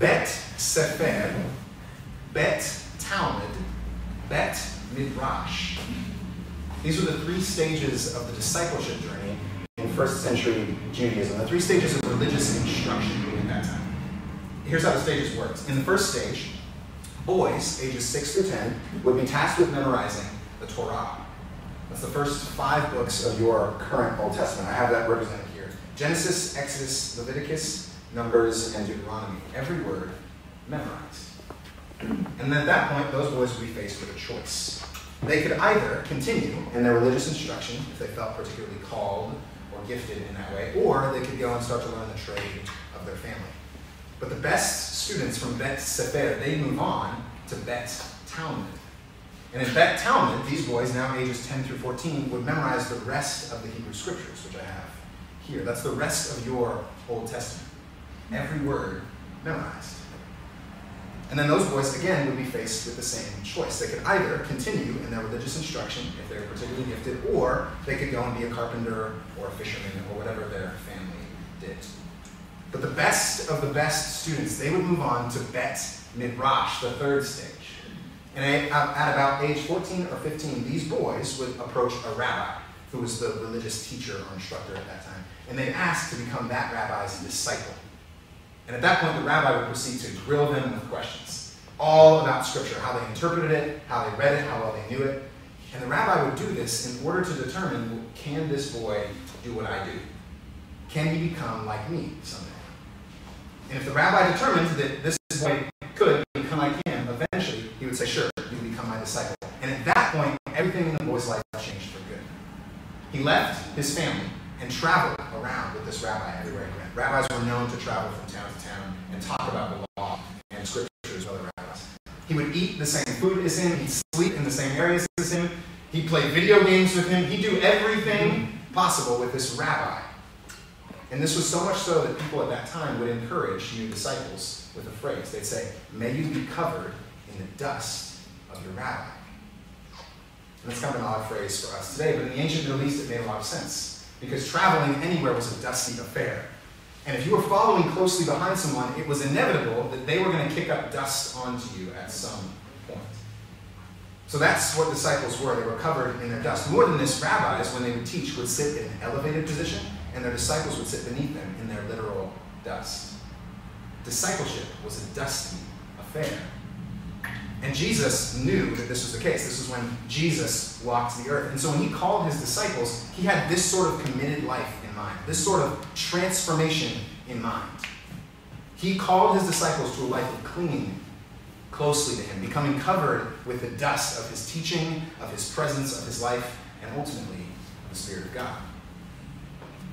Bet Sefer, Bet Talmud, Bet Midrash. These were the three stages of the discipleship journey in first century Judaism, the three stages of religious instruction at that time. Here's how the stages worked. In the first stage, boys ages 6 through 10 would be tasked with memorizing the Torah. That's the first five books of your current Old Testament. I have that represented here Genesis, Exodus, Leviticus, Numbers, and Deuteronomy. Every word memorized. And at that point, those boys would be faced with a choice. They could either continue in their religious instruction if they felt particularly called or gifted in that way, or they could go and start to learn the trade of their family. But the best students from Bet Sefer, they move on to Bet Talmud. And in Bet Talmud, these boys, now ages 10 through 14, would memorize the rest of the Hebrew scriptures, which I have here. That's the rest of your Old Testament. Every word memorized. And then those boys, again, would be faced with the same choice. They could either continue in their religious instruction if they were particularly gifted, or they could go and be a carpenter or a fisherman or whatever their family did. But the best of the best students, they would move on to Bet Midrash, the third stage. And at about age 14 or 15, these boys would approach a rabbi who was the religious teacher or instructor at that time, and they'd ask to become that rabbi's disciple. And at that point, the rabbi would proceed to grill them with questions, all about Scripture, how they interpreted it, how they read it, how well they knew it. And the rabbi would do this in order to determine can this boy do what I do? Can he become like me someday? And if the rabbi determined that this boy could become like him, eventually he would say, Sure, you become my disciple. And at that point, everything in the boy's life changed for good. He left his family and traveled around with this rabbi everywhere. Rabbis were known to travel from town to town and talk about the law and scriptures with other rabbis. He would eat the same food as him, he'd sleep in the same areas as him, he'd play video games with him, he'd do everything possible with this rabbi. And this was so much so that people at that time would encourage new disciples with a phrase. They'd say, May you be covered in the dust of your rabbi. And that's kind of an odd phrase for us today, but in the ancient Middle East, it made a lot of sense because traveling anywhere was a dusty affair. And if you were following closely behind someone, it was inevitable that they were going to kick up dust onto you at some point. So that's what disciples were. They were covered in their dust. More than this, rabbis, when they would teach, would sit in an elevated position, and their disciples would sit beneath them in their literal dust. Discipleship was a dusty affair. And Jesus knew that this was the case. This is when Jesus walked the earth. And so when he called his disciples, he had this sort of committed life mind, this sort of transformation in mind. He called his disciples to a life of clinging closely to him, becoming covered with the dust of his teaching, of his presence, of his life, and ultimately the Spirit of God.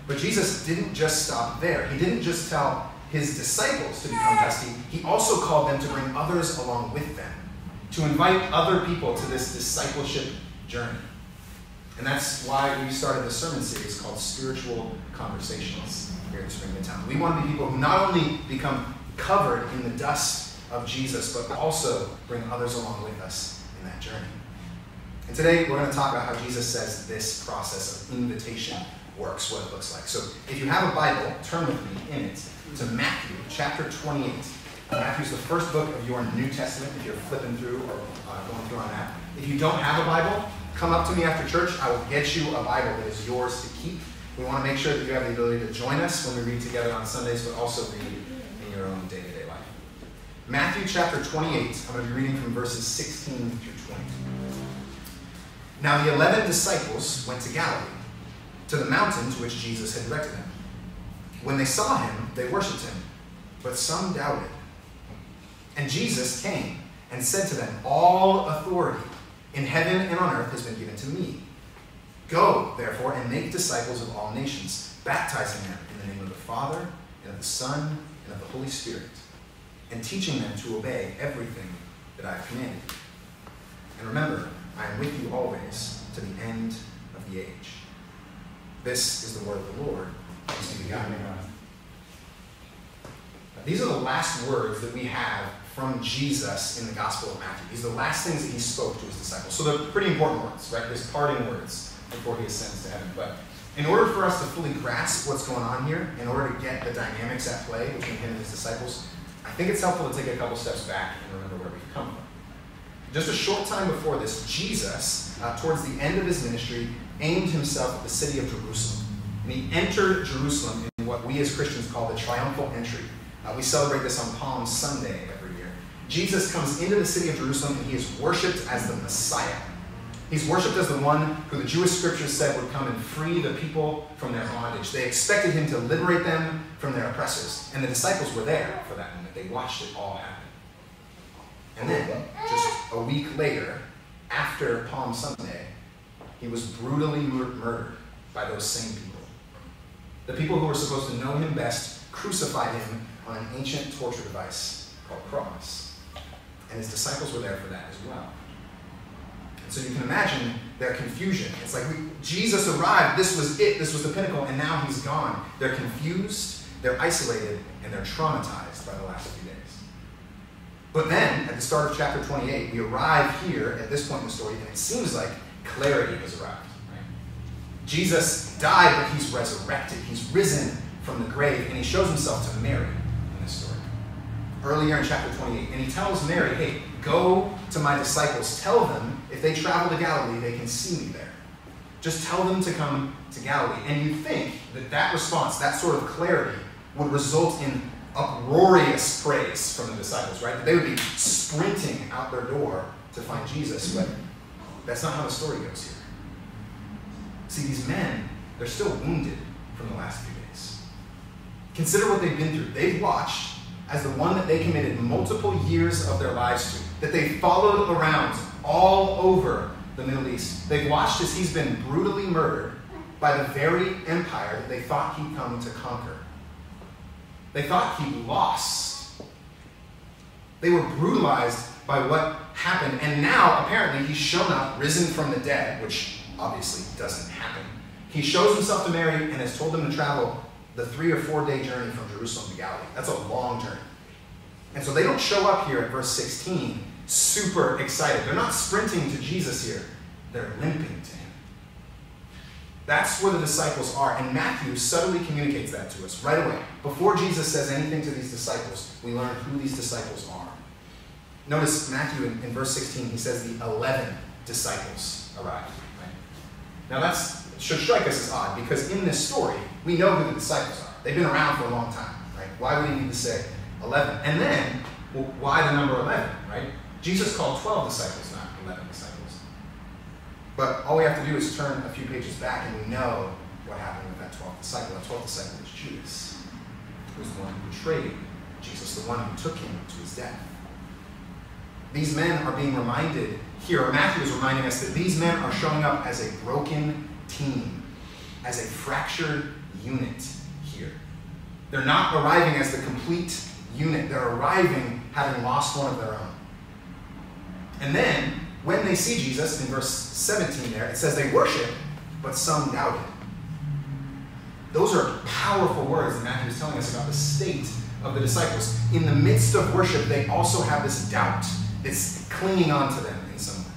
But Jesus didn't just stop there. He didn't just tell his disciples to become dusty, he also called them to bring others along with them to invite other people to this discipleship journey. And that's why we started this sermon series called Spiritual Conversations here at Spring Midtown. We want to be people who not only become covered in the dust of Jesus, but also bring others along with us in that journey. And today we're going to talk about how Jesus says this process of invitation works, what it looks like. So if you have a Bible, turn with me in it to Matthew chapter 28. Matthew's the first book of your New Testament if you're flipping through or uh, going through on that. If you don't have a Bible, come up to me after church. I will get you a Bible that is yours to keep. We want to make sure that you have the ability to join us when we read together on Sundays, but also read in your own day to day life. Matthew chapter 28, I'm going to be reading from verses 16 through 20. Now the eleven disciples went to Galilee, to the mountain to which Jesus had directed them. When they saw him, they worshipped him, but some doubted. And Jesus came and said to them, All authority in heaven and on earth has been given to me. Go, therefore, and make disciples of all nations, baptizing them in the name of the Father, and of the Son, and of the Holy Spirit, and teaching them to obey everything that I have commanded. And remember, I am with you always to the end of the age. This is the word of the Lord. Thanks be to God. These are the last words that we have from Jesus in the Gospel of Matthew. These are the last things that he spoke to his disciples. So they're pretty important words, right? His parting words before he ascends to heaven. But in order for us to fully grasp what's going on here, in order to get the dynamics at play between him and his disciples, I think it's helpful to take a couple steps back and remember where we've come from. Just a short time before this, Jesus, uh, towards the end of his ministry, aimed himself at the city of Jerusalem. And he entered Jerusalem in what we as Christians call the triumphal entry. Uh, we celebrate this on Palm Sunday. Jesus comes into the city of Jerusalem and he is worshipped as the Messiah. He's worshipped as the one who the Jewish scriptures said would come and free the people from their bondage. They expected him to liberate them from their oppressors. And the disciples were there for that moment. They watched it all happen. And then, just a week later, after Palm Sunday, he was brutally mur- murdered by those same people. The people who were supposed to know him best crucified him on an ancient torture device called cross. And his disciples were there for that as well. And so you can imagine their confusion. It's like we, Jesus arrived, this was it, this was the pinnacle, and now he's gone. They're confused, they're isolated, and they're traumatized by the last few days. But then, at the start of chapter 28, we arrive here at this point in the story, and it seems like clarity has arrived. Jesus died, but he's resurrected. He's risen from the grave, and he shows himself to Mary. Earlier in chapter 28, and he tells Mary, hey, go to my disciples, tell them if they travel to Galilee, they can see me there. Just tell them to come to Galilee. And you think that that response, that sort of clarity, would result in uproarious praise from the disciples, right? That they would be sprinting out their door to find Jesus, but that's not how the story goes here. See, these men, they're still wounded from the last few days. Consider what they've been through. They've watched as the one that they committed multiple years of their lives to, that they followed around all over the Middle East. They've watched as he's been brutally murdered by the very empire that they thought he'd come to conquer. They thought he lost. They were brutalized by what happened, and now apparently he's shown up, risen from the dead, which obviously doesn't happen. He shows himself to Mary and has told them to travel the three or four day journey from Jerusalem to Galilee. That's a long journey. And so they don't show up here at verse 16 super excited. They're not sprinting to Jesus here, they're limping to him. That's where the disciples are. And Matthew subtly communicates that to us right away. Before Jesus says anything to these disciples, we learn who these disciples are. Notice Matthew in, in verse 16, he says the 11 disciples arrived. Right? Now that should strike us as odd because in this story, we know who the disciples are. They've been around for a long time. Right? Why would he need to say 11? And then, well, why the number 11? Right? Jesus called 12 disciples, not 11 disciples. But all we have to do is turn a few pages back and we know what happened with that 12th disciple. That 12th disciple was Judas, who was the one who betrayed Jesus, the one who took him to his death. These men are being reminded here, Matthew is reminding us that these men are showing up as a broken team, as a fractured unit here. They're not arriving as the complete unit, they're arriving having lost one of their own. And then, when they see Jesus, in verse 17 there, it says they worship, but some doubted. Those are powerful words that Matthew is telling us about the state of the disciples. In the midst of worship, they also have this doubt that's clinging on to them in some way.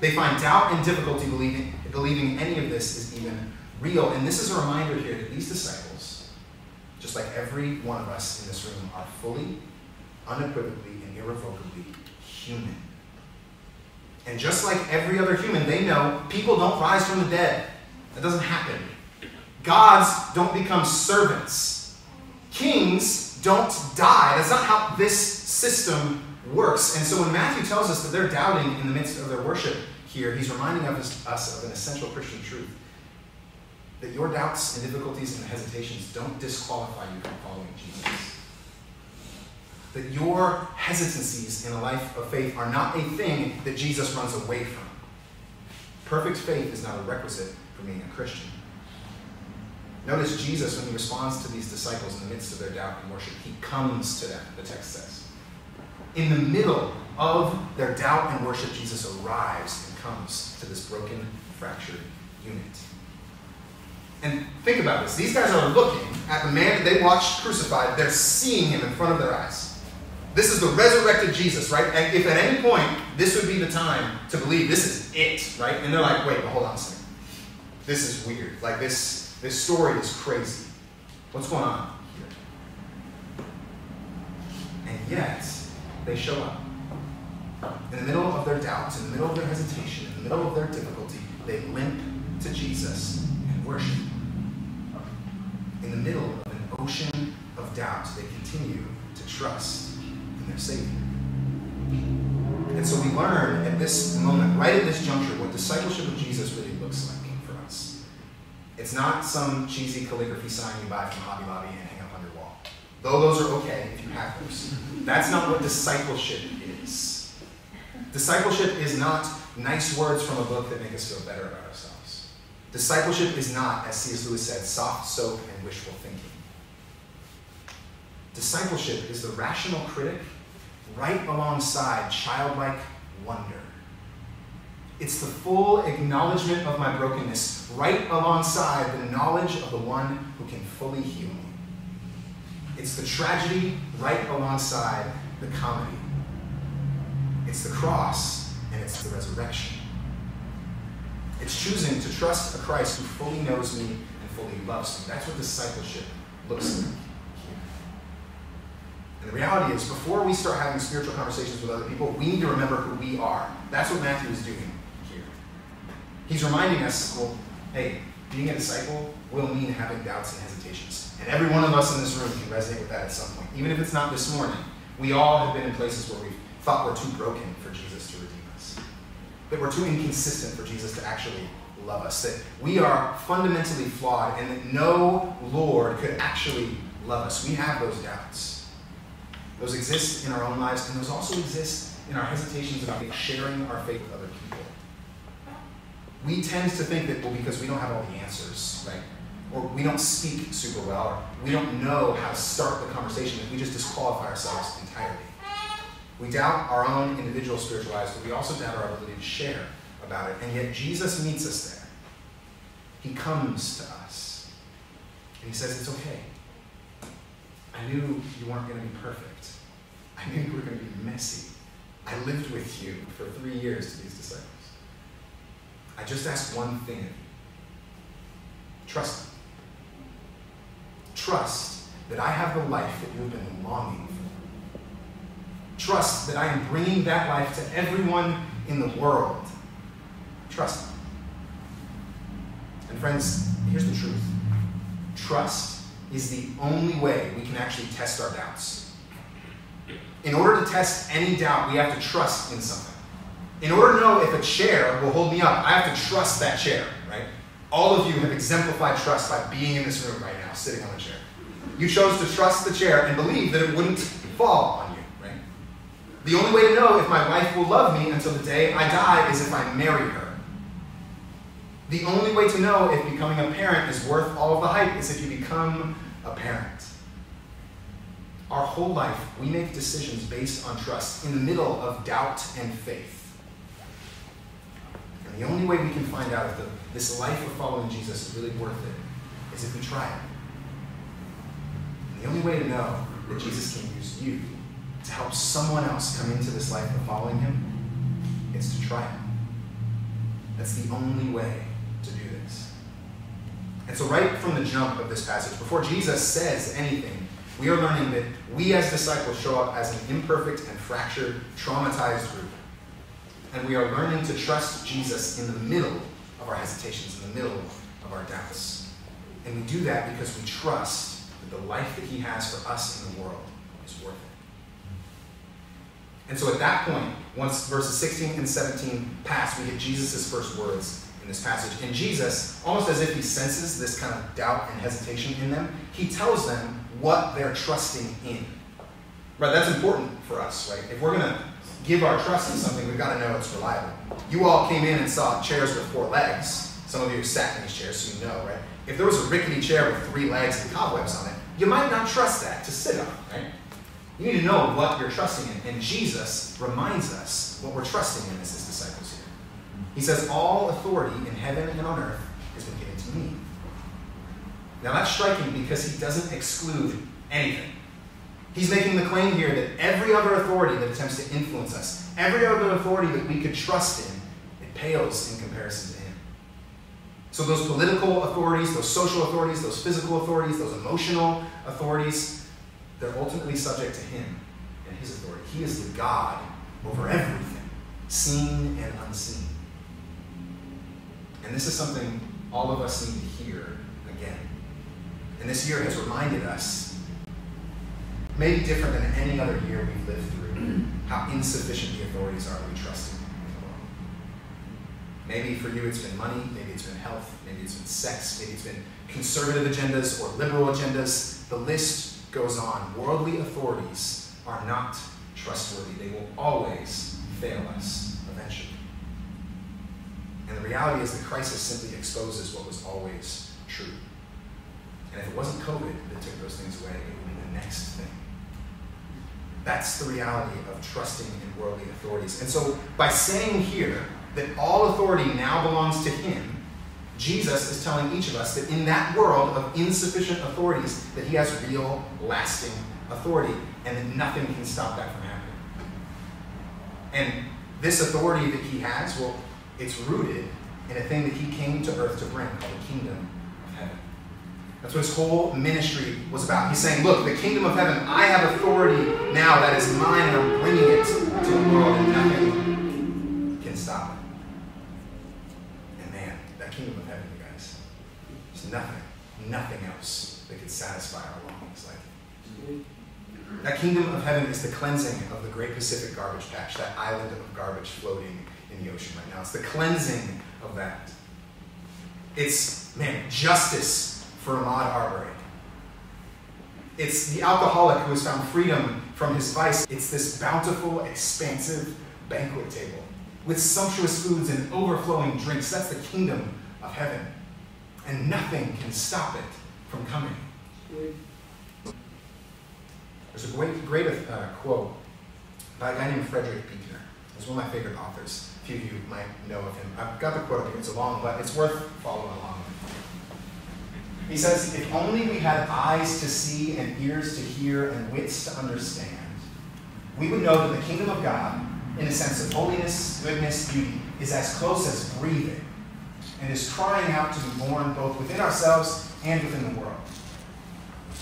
They find doubt and difficulty believing, believing any of this is even real. And this is a reminder here that these disciples, just like every one of us in this room, are fully, unequivocally, and irrevocably human. And just like every other human, they know people don't rise from the dead. That doesn't happen. Gods don't become servants. Kings don't die. That's not how this system works. And so when Matthew tells us that they're doubting in the midst of their worship here, he's reminding us, us of an essential Christian truth that your doubts and difficulties and hesitations don't disqualify you from following Jesus. That your hesitancies in a life of faith are not a thing that Jesus runs away from. Perfect faith is not a requisite for being a Christian. Notice Jesus, when he responds to these disciples in the midst of their doubt and worship, he comes to them, the text says. In the middle of their doubt and worship, Jesus arrives comes to this broken, fractured unit. And think about this. These guys are looking at the man that they watched crucified. They're seeing him in front of their eyes. This is the resurrected Jesus, right? And if at any point this would be the time to believe this is it, right? And they're like, wait, hold on a second. This is weird. Like this, this story is crazy. What's going on here? And yet, they show up. In the middle of their doubts, in the middle of their hesitation, in the middle of their difficulty, they limp to Jesus and worship. In the middle of an ocean of doubt, they continue to trust in their Savior. And so we learn at this moment, right at this juncture, what discipleship of Jesus really looks like for us. It's not some cheesy calligraphy sign you buy from Hobby Lobby and hang up on your wall. Though those are okay if you have those. That's not what discipleship is. Discipleship is not nice words from a book that make us feel better about ourselves. Discipleship is not, as C.S. Lewis said, soft soap and wishful thinking. Discipleship is the rational critic right alongside childlike wonder. It's the full acknowledgement of my brokenness right alongside the knowledge of the one who can fully heal me. It's the tragedy right alongside the comedy. It's the cross and it's the resurrection. It's choosing to trust a Christ who fully knows me and fully loves me. That's what discipleship looks like. And the reality is, before we start having spiritual conversations with other people, we need to remember who we are. That's what Matthew is doing here. He's reminding us, well, hey, being a disciple will mean having doubts and hesitations. And every one of us in this room can resonate with that at some point. Even if it's not this morning, we all have been in places where we've thought we're too broken for Jesus to redeem us, that we're too inconsistent for Jesus to actually love us, that we are fundamentally flawed, and that no Lord could actually love us. We have those doubts. Those exist in our own lives, and those also exist in our hesitations about sharing our faith with other people. We tend to think that, well, because we don't have all the answers, right? Or we don't speak super well, or we don't know how to start the conversation, that we just disqualify ourselves entirely. We doubt our own individual spiritual lives, but we also doubt our ability to share about it. And yet Jesus meets us there. He comes to us. And he says, It's okay. I knew you weren't going to be perfect. I knew you were going to be messy. I lived with you for three years to these disciples. I just asked one thing trust me. Trust that I have the life that you've been longing for. Trust that I am bringing that life to everyone in the world. Trust me. And friends, here's the truth trust is the only way we can actually test our doubts. In order to test any doubt, we have to trust in something. In order to know if a chair will hold me up, I have to trust that chair, right? All of you have exemplified trust by being in this room right now, sitting on the chair. You chose to trust the chair and believe that it wouldn't fall? The only way to know if my wife will love me until the day I die is if I marry her. The only way to know if becoming a parent is worth all of the hype is if you become a parent. Our whole life, we make decisions based on trust in the middle of doubt and faith. And the only way we can find out if the, this life of following Jesus is really worth it is if we try it. And the only way to know that Jesus can use you to help someone else come into this life of following him is to try it. That's the only way to do this. And so, right from the jump of this passage, before Jesus says anything, we are learning that we as disciples show up as an imperfect and fractured, traumatized group. And we are learning to trust Jesus in the middle of our hesitations, in the middle of our doubts. And we do that because we trust that the life that He has for us in the world is worth it. And so at that point, once verses 16 and 17 pass, we get Jesus' first words in this passage. And Jesus, almost as if he senses this kind of doubt and hesitation in them, he tells them what they're trusting in. Right, that's important for us, right? If we're going to give our trust in something, we've got to know it's reliable. You all came in and saw chairs with four legs. Some of you sat in these chairs, so you know, right? If there was a rickety chair with three legs and cobwebs on it, you might not trust that to sit on, right? You need to know what you're trusting in. And Jesus reminds us what we're trusting in as his disciples here. He says, All authority in heaven and on earth has been given to me. Now that's striking because he doesn't exclude anything. He's making the claim here that every other authority that attempts to influence us, every other authority that we could trust in, it pales in comparison to him. So those political authorities, those social authorities, those physical authorities, those emotional authorities, they're ultimately subject to him and his authority. He is the God over everything, seen and unseen. And this is something all of us need to hear again. And this year has reminded us, maybe different than any other year we've lived through, how insufficient the authorities are we trust in the world. Maybe for you it's been money, maybe it's been health, maybe it's been sex, maybe it's been conservative agendas or liberal agendas. The list goes on. Worldly authorities are not trustworthy. They will always fail us eventually. And the reality is the crisis simply exposes what was always true. And if it wasn't COVID that took those things away, it would be the next thing. That's the reality of trusting in worldly authorities. And so, by saying here that all authority now belongs to Him, Jesus is telling each of us that in that world of insufficient authorities, that He has real, lasting authority, and that nothing can stop that from happening. And this authority that He has, well, it's rooted in a thing that He came to earth to bring called the kingdom of heaven. That's what his whole ministry was about. He's saying, Look, the kingdom of heaven, I have authority now that is mine, and I'm bringing it to the world, and nothing can stop it. And man, that kingdom of heaven, you guys, there's nothing, nothing else that could satisfy our longings like it. That kingdom of heaven is the cleansing of the great Pacific garbage patch, that island of garbage floating in the ocean right now. It's the cleansing of that. It's, man, justice for Ahmaud Arbery. It's the alcoholic who has found freedom from his vice. It's this bountiful, expansive banquet table with sumptuous foods and overflowing drinks. That's the kingdom of heaven. And nothing can stop it from coming. There's a great, great uh, quote by a guy named Frederick Buechner. He's one of my favorite authors. A few of you might know of him. I've got the quote up here. It's a long, but it's worth following along he says, If only we had eyes to see and ears to hear and wits to understand, we would know that the kingdom of God, in a sense of holiness, goodness, beauty, is as close as breathing and is crying out to be born both within ourselves and within the world.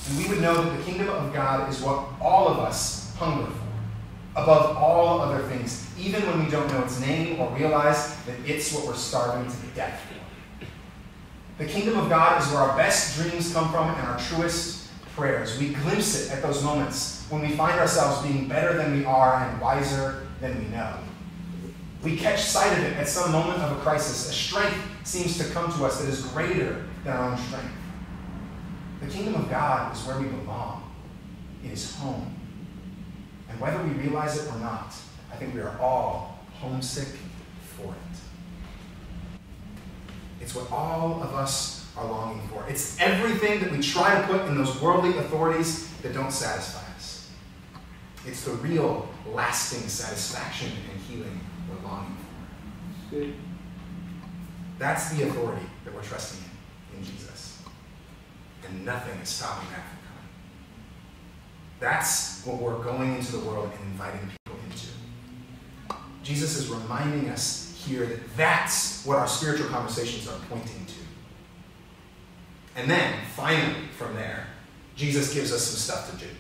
And we would know that the kingdom of God is what all of us hunger for, above all other things, even when we don't know its name or realize that it's what we're starving to death for. The kingdom of God is where our best dreams come from and our truest prayers. We glimpse it at those moments when we find ourselves being better than we are and wiser than we know. We catch sight of it at some moment of a crisis. A strength seems to come to us that is greater than our own strength. The kingdom of God is where we belong. It is home. And whether we realize it or not, I think we are all homesick for it. It's what all of us are longing for. It's everything that we try to put in those worldly authorities that don't satisfy us. It's the real, lasting satisfaction and healing we're longing for. Good. That's the authority that we're trusting in, in Jesus. And nothing is stopping that from coming. That's what we're going into the world and inviting people into. Jesus is reminding us here that that's what our spiritual conversations are pointing to. And then, finally, from there, Jesus gives us some stuff to do.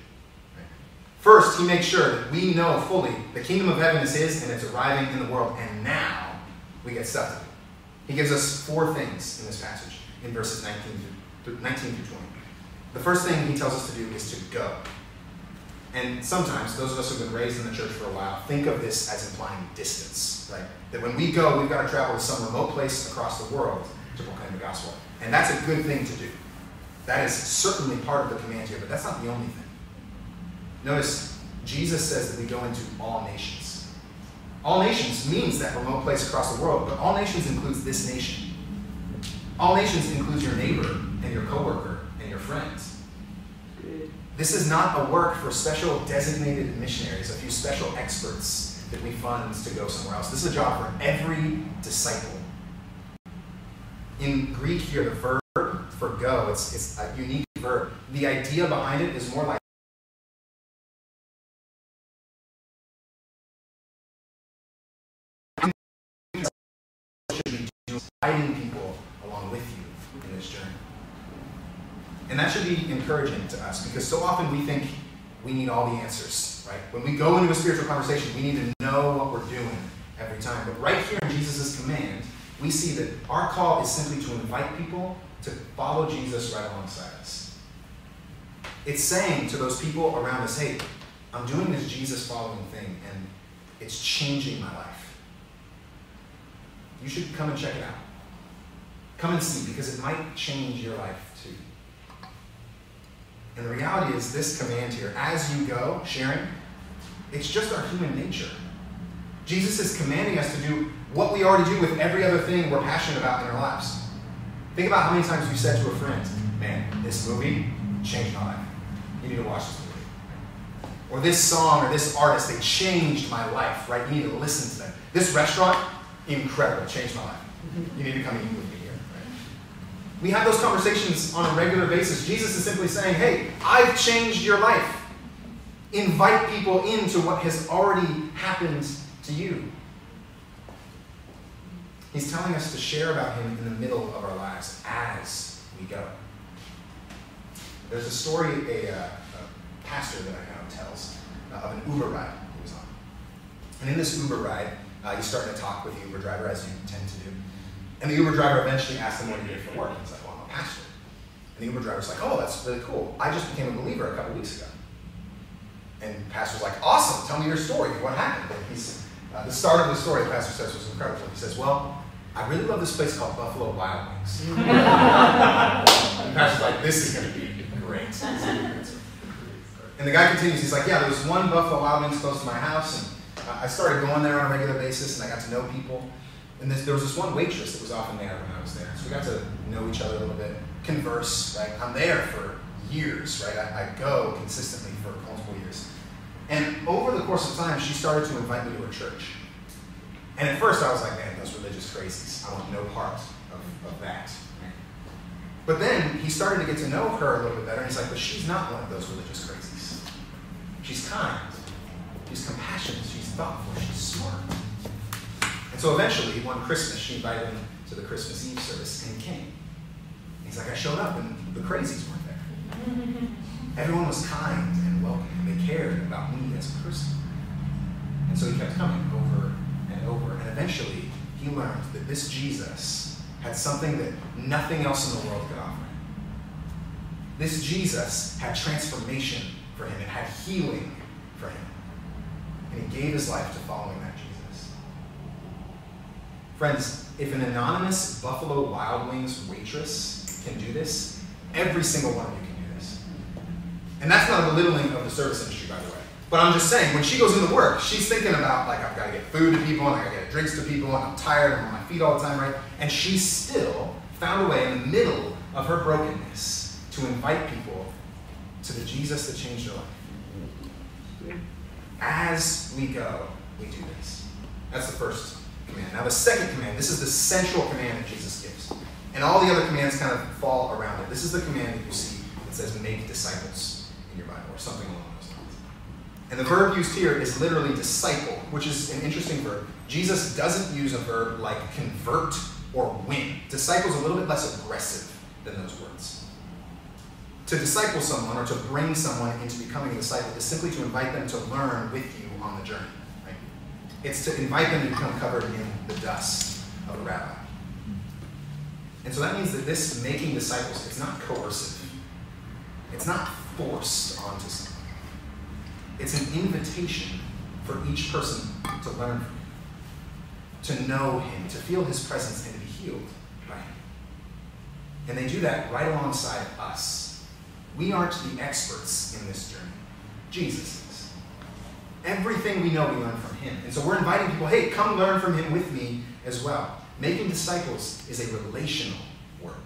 First, he makes sure that we know fully the kingdom of heaven is his and it's arriving in the world, and now we get stuff to do. He gives us four things in this passage in verses 19 through, 19 through 20. The first thing he tells us to do is to go. And sometimes, those of us who've been raised in the church for a while think of this as implying distance, right? That when we go, we've got to travel to some remote place across the world to proclaim the gospel. And that's a good thing to do. That is certainly part of the command here, but that's not the only thing. Notice, Jesus says that we go into all nations. All nations means that remote place across the world, but all nations includes this nation. All nations includes your neighbor and your coworker and your friends. This is not a work for special designated missionaries, a few special experts that we fund to go somewhere else. This is a job for every disciple. In Greek here, the verb for go, it's, it's a unique verb. The idea behind it is more like guiding people along with you in this journey. And that should be encouraging to us because so often we think we need all the answers, right? When we go into a spiritual conversation, we need to know what we're doing every time. But right here in Jesus' command, we see that our call is simply to invite people to follow Jesus right alongside us. It's saying to those people around us, hey, I'm doing this Jesus following thing, and it's changing my life. You should come and check it out. Come and see, because it might change your life too. And the reality is, this command here, as you go, sharing, it's just our human nature. Jesus is commanding us to do what we already do with every other thing we're passionate about in our lives. Think about how many times you said to a friend, Man, this movie changed my life. You need to watch this movie. Or this song or this artist, they changed my life, right? You need to listen to them. This restaurant, incredible, changed my life. You need to come eat with me? We have those conversations on a regular basis. Jesus is simply saying, Hey, I've changed your life. Invite people into what has already happened to you. He's telling us to share about him in the middle of our lives as we go. There's a story a, uh, a pastor that I know tells uh, of an Uber ride he was on. And in this Uber ride, uh, he's starting to talk with the Uber driver, as you tend to do. And the Uber driver eventually asked him what he did for work. He's like, well, I'm a pastor. And the Uber driver's like, oh, that's really cool. I just became a believer a couple weeks ago. And the pastor's like, awesome, tell me your story. What happened? And he's, uh, the start of the story, the pastor says, was incredible. He says, well, I really love this place called Buffalo Wild Wings. and the pastor's like, this is going to be great. And the guy continues, he's like, yeah, there was one Buffalo Wild Wings close to my house, and I started going there on a regular basis, and I got to know people. And this, there was this one waitress that was often there when I was there. So we got to know each other a little bit, converse, right? I'm there for years, right? I, I go consistently for multiple years. And over the course of time, she started to invite me to her church. And at first I was like, man, those religious crazies. I want no part of, of that. But then he started to get to know her a little bit better, and he's like, but she's not one of those religious crazies. She's kind. She's compassionate. She's thoughtful. She's smart. So eventually, one Christmas, she invited him to the Christmas Eve service, and came. He's like, I showed up, and the crazies weren't there. Everyone was kind and welcoming. They cared about me as a person. And so he kept coming over and over. And eventually, he learned that this Jesus had something that nothing else in the world could offer. Him. This Jesus had transformation for him, it had healing for him. And he gave his life to following that. Friends, if an anonymous Buffalo Wild Wings waitress can do this, every single one of you can do this. And that's not a belittling of the service industry, by the way. But I'm just saying, when she goes into work, she's thinking about, like, I've got to get food to people, and I got to get drinks to people, and I'm tired, and I'm on my feet all the time, right? And she still found a way in the middle of her brokenness to invite people to the Jesus that changed her life. As we go, we do this. That's the first command. Now, the second command, this is the central command that Jesus gives. And all the other commands kind of fall around it. This is the command that you see that says, make disciples in your Bible, or something along those lines. And the verb used here is literally disciple, which is an interesting verb. Jesus doesn't use a verb like convert or win. Disciple is a little bit less aggressive than those words. To disciple someone or to bring someone into becoming a disciple is simply to invite them to learn with you on the journey. It's to invite them to become covered in the dust of a rabbi. And so that means that this making disciples, it's not coercive. It's not forced onto someone. It's an invitation for each person to learn from him, to know him, to feel his presence, and to be healed by him. And they do that right alongside us. We aren't the experts in this journey. Jesus is. Everything we know, we learn from him. And so we're inviting people, hey, come learn from him with me as well. Making disciples is a relational work.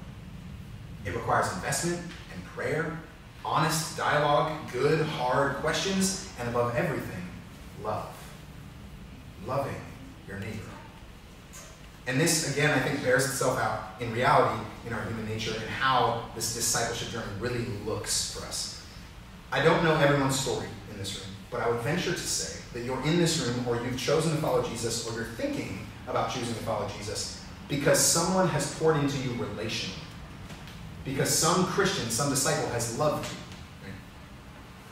It requires investment and prayer, honest dialogue, good, hard questions, and above everything, love. Loving your neighbor. And this, again, I think bears itself out in reality in our human nature and how this discipleship journey really looks for us. I don't know everyone's story in this room, but I would venture to say that you're in this room or you've chosen to follow Jesus or you're thinking about choosing to follow Jesus because someone has poured into you relationally. Because some Christian, some disciple has loved you.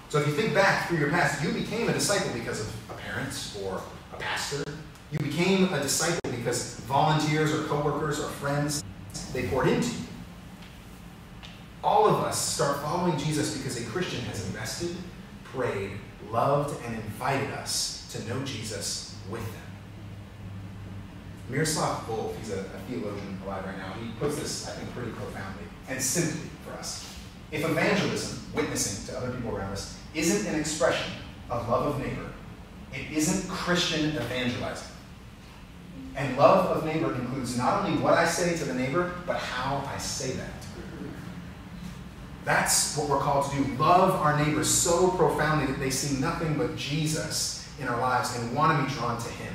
So if you think back through your past, you became a disciple because of a parent or a pastor. You became a disciple because volunteers or coworkers or friends, they poured into you. All of us start following Jesus because a Christian has invested, prayed, loved, and invited us to know Jesus with them. Miroslav Volf, he's a, a theologian alive right now, he puts this, I think, pretty profoundly and simply for us. If evangelism, witnessing to other people around us, isn't an expression of love of neighbor, it isn't Christian evangelizing. And love of neighbor includes not only what I say to the neighbor, but how I say that. That's what we're called to do. Love our neighbors so profoundly that they see nothing but Jesus in our lives and want to be drawn to Him.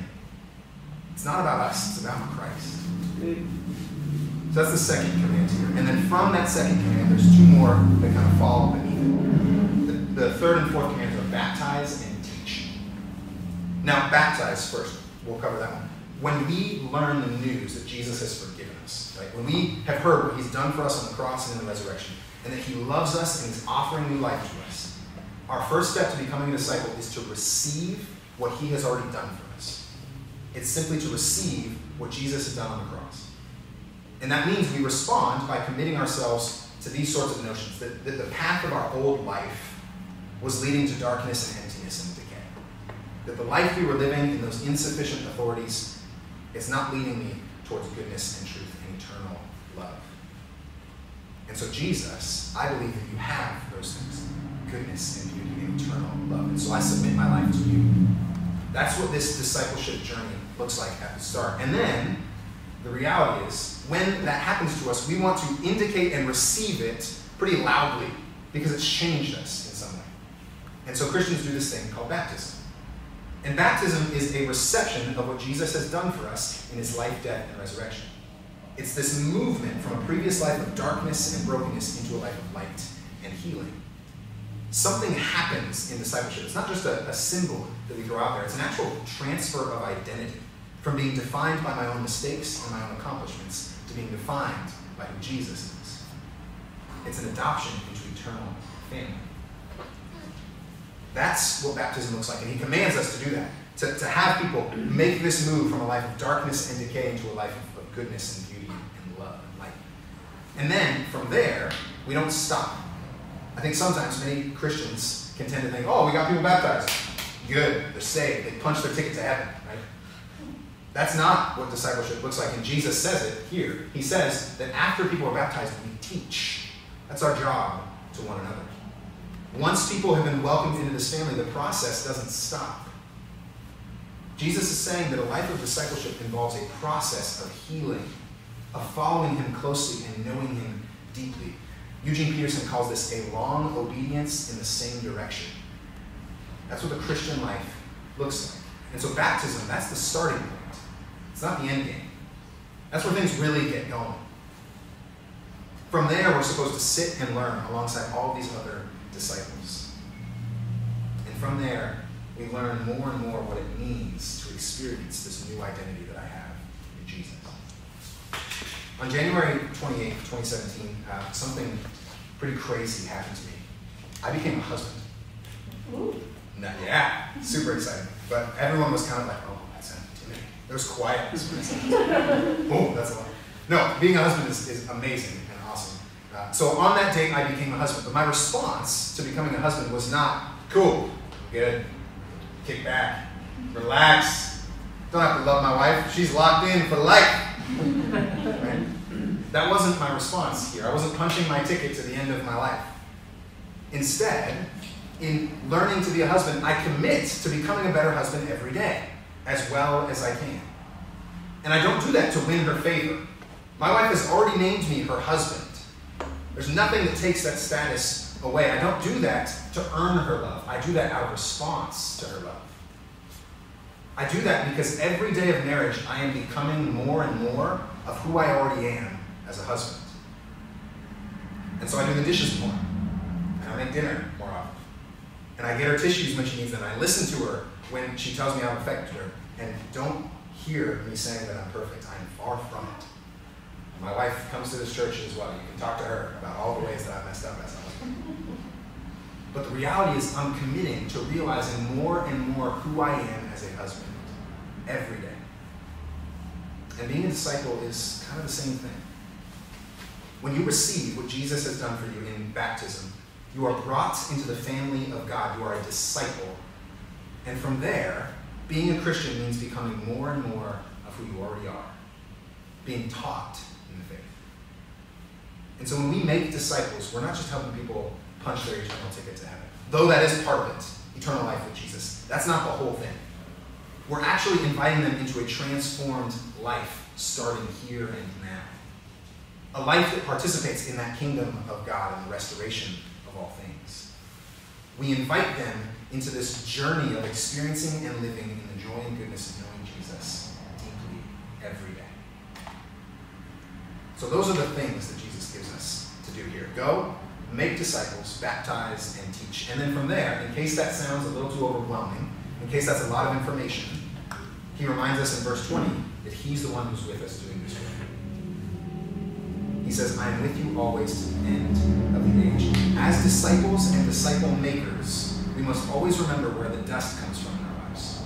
It's not about us, it's about Christ. So that's the second command here. And then from that second command, there's two more that kind of fall beneath it. The, the third and fourth commands are baptize and teach. Now, baptize first. We'll cover that one. When we learn the news that Jesus has forgiven us, right? When we have heard what He's done for us on the cross and in the resurrection, and that He loves us and is offering new life to us, our first step to becoming a disciple is to receive what He has already done for us. It's simply to receive what Jesus has done on the cross. And that means we respond by committing ourselves to these sorts of notions that, that the path of our old life was leading to darkness and emptiness and decay. That the life we were living in those insufficient authorities is not leading me towards goodness and truth and eternal love. And so, Jesus, I believe that you have those things goodness and beauty and eternal love. And so I submit my life to you. That's what this discipleship journey looks like at the start. And then the reality is, when that happens to us, we want to indicate and receive it pretty loudly because it's changed us in some way. And so Christians do this thing called baptism. And baptism is a reception of what Jesus has done for us in his life, death, and resurrection. It's this movement from a previous life of darkness and brokenness into a life of light and healing. Something happens in discipleship. It's not just a, a symbol that we throw out there, it's an actual transfer of identity from being defined by my own mistakes and my own accomplishments to being defined by who Jesus is. It's an adoption into eternal family. That's what baptism looks like, and he commands us to do that. To, to have people make this move from a life of darkness and decay into a life of, of goodness and beauty and love and light. And then from there, we don't stop. I think sometimes many Christians can tend to think, oh, we got people baptized. Good, they're saved. They punch their ticket to heaven, right? That's not what discipleship looks like, and Jesus says it here. He says that after people are baptized, we teach. That's our job to one another. Once people have been welcomed into this family, the process doesn't stop. Jesus is saying that a life of discipleship involves a process of healing, of following him closely and knowing him deeply. Eugene Peterson calls this a long obedience in the same direction. That's what the Christian life looks like. And so baptism, that's the starting point. It's not the end game. That's where things really get going. From there, we're supposed to sit and learn alongside all these other disciples. And from there, we learn more and more what it means to experience this new identity that I have in Jesus. On January 28, 2017, uh, something pretty crazy happened to me. I became a husband. Ooh. No, yeah, super exciting. But everyone was kind of like, oh, that sounded intimidating. There was quiet. oh, that's a lot. No, being a husband is, is amazing and awesome. Uh, so on that date, I became a husband. But my response to becoming a husband was not, cool, good, kick back, relax. Don't have to love my wife. She's locked in for life. That wasn't my response here. I wasn't punching my ticket to the end of my life. Instead, in learning to be a husband, I commit to becoming a better husband every day, as well as I can. And I don't do that to win her favor. My wife has already named me her husband. There's nothing that takes that status away. I don't do that to earn her love. I do that out of response to her love. I do that because every day of marriage, I am becoming more and more of who I already am as a husband. And so I do the dishes more, and I make dinner more often. And I get her tissues when she needs them. And I listen to her when she tells me I've affected her. And don't hear me saying that I'm perfect. I am far from it. My wife comes to this church as well. You can talk to her about all the ways that I messed up as a husband. But the reality is, I'm committing to realizing more and more who I am as a husband every day. And being in a disciple is kind of the same thing. When you receive what Jesus has done for you in baptism, you are brought into the family of God. You are a disciple. And from there, being a Christian means becoming more and more of who you already are, being taught in the faith. And so when we make disciples, we're not just helping people punch their eternal ticket to heaven, though that is part of it, eternal life with Jesus. That's not the whole thing. We're actually inviting them into a transformed life starting here and now. A life that participates in that kingdom of God and the restoration of all things. We invite them into this journey of experiencing and living in the joy and goodness of knowing Jesus deeply every day. So, those are the things that Jesus gives us to do here go, make disciples, baptize, and teach. And then from there, in case that sounds a little too overwhelming, in case that's a lot of information, he reminds us in verse 20 that he's the one who's with us doing this work. He says, I am with you always to the end of the age. As disciples and disciple makers, we must always remember where the dust comes from in our lives.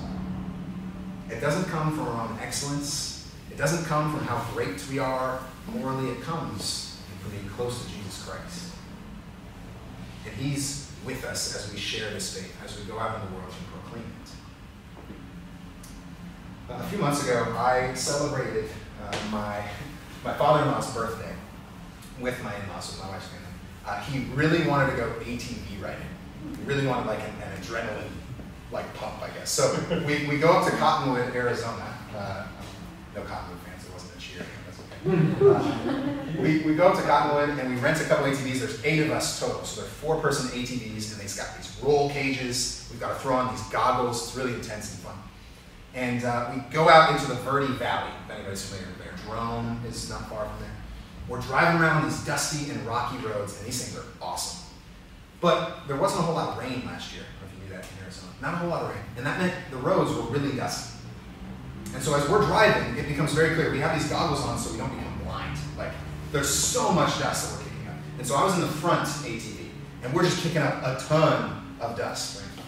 It doesn't come from our own excellence. It doesn't come from how great we are morally. It comes from being close to Jesus Christ. And he's with us as we share this faith, as we go out in the world and proclaim it. A few months ago, I celebrated uh, my, my father-in-law's birthday with my in-laws, with my wife's family. Uh, he really wanted to go ATV riding. He really wanted like an, an adrenaline like pump, I guess. So we, we go up to Cottonwood, Arizona. Uh, no Cottonwood fans, it wasn't a cheer. That's okay. Uh, we, we go up to Cottonwood and we rent a couple ATVs. There's eight of us total. So they're four person ATVs and they've got these roll cages. We've got to throw on these goggles. It's really intense and fun. And uh, we go out into the Verde Valley, if anybody's familiar with there. Jerome is not far from there. We're driving around these dusty and rocky roads, and these things are awesome. But there wasn't a whole lot of rain last year. I don't know if you knew that in Arizona. Not a whole lot of rain. And that meant the roads were really dusty. And so as we're driving, it becomes very clear. We have these goggles on so we don't become blind. Like, there's so much dust that we're kicking up. And so I was in the front ATV, and we're just kicking up a ton of dust. Right?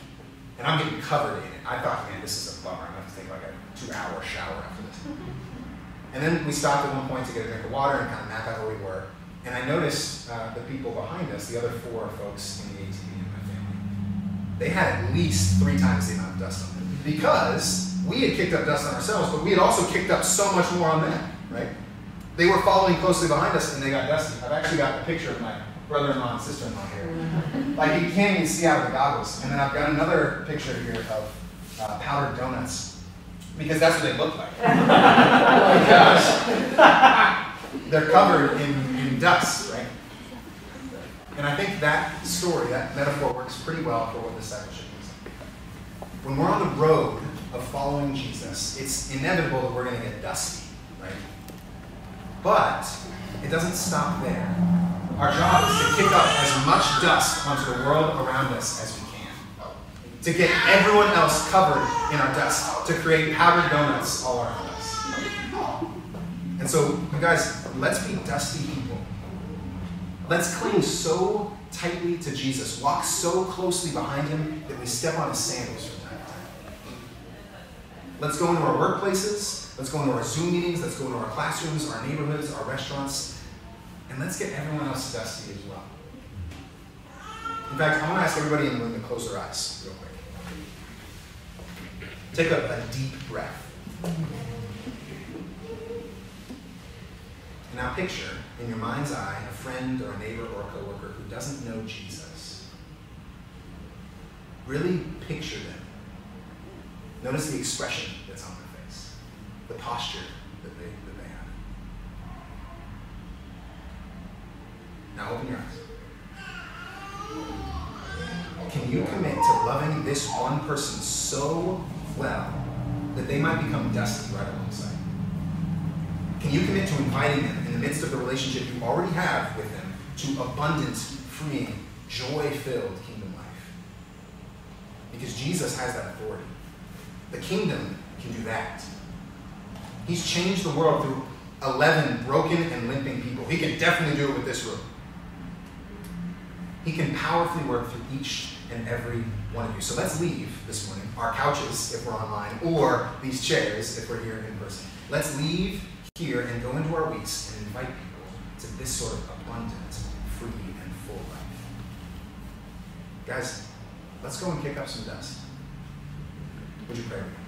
And I'm getting covered in it. I thought, man, this is a bummer. I'm going to have to take like a two hour shower after this. And then we stopped at one point to get a drink of water and kind of map out where we were. And I noticed uh, the people behind us, the other four folks in the ATV and my family, they had at least three times the amount of dust on them. Because we had kicked up dust on ourselves, but we had also kicked up so much more on them, right? They were following closely behind us and they got dusty. I've actually got a picture of my brother-in-law and sister-in-law here. Like you can't even see out of the goggles. And then I've got another picture here of uh, powdered donuts because that's what they look like. oh my gosh. They're covered in, in dust, right? And I think that story, that metaphor, works pretty well for what discipleship is. When we're on the road of following Jesus, it's inevitable that we're going to get dusty, right? But it doesn't stop there. Our job is to kick up as much dust onto the world around us as we to get everyone else covered in our dust, to create powdered donuts all around us. And so, you guys, let's be dusty people. Let's cling so tightly to Jesus, walk so closely behind him that we step on his sandals from time to time. Let's go into our workplaces, let's go into our Zoom meetings, let's go into our classrooms, our neighborhoods, our restaurants, and let's get everyone else dusty as well. In fact, I want to ask everybody in the room to close their eyes real quick. Take a, a deep breath. Now picture in your mind's eye a friend or a neighbor or a coworker who doesn't know Jesus. Really picture them. Notice the expression that's on their face, the posture that they, that they have. Now open your eyes. Can you commit to loving this one person so well that they might become dusty right alongside. Can you commit to inviting them in the midst of the relationship you already have with them to abundant, freeing, joy filled kingdom life? Because Jesus has that authority. The kingdom can do that. He's changed the world through 11 broken and limping people. He can definitely do it with this room. He can powerfully work through each and every one of you. So let's leave this morning, our couches if we're online, or these chairs if we're here in person. Let's leave here and go into our weeks and invite people to this sort of abundant, free, and full life. Guys, let's go and kick up some dust. Would you pray with me?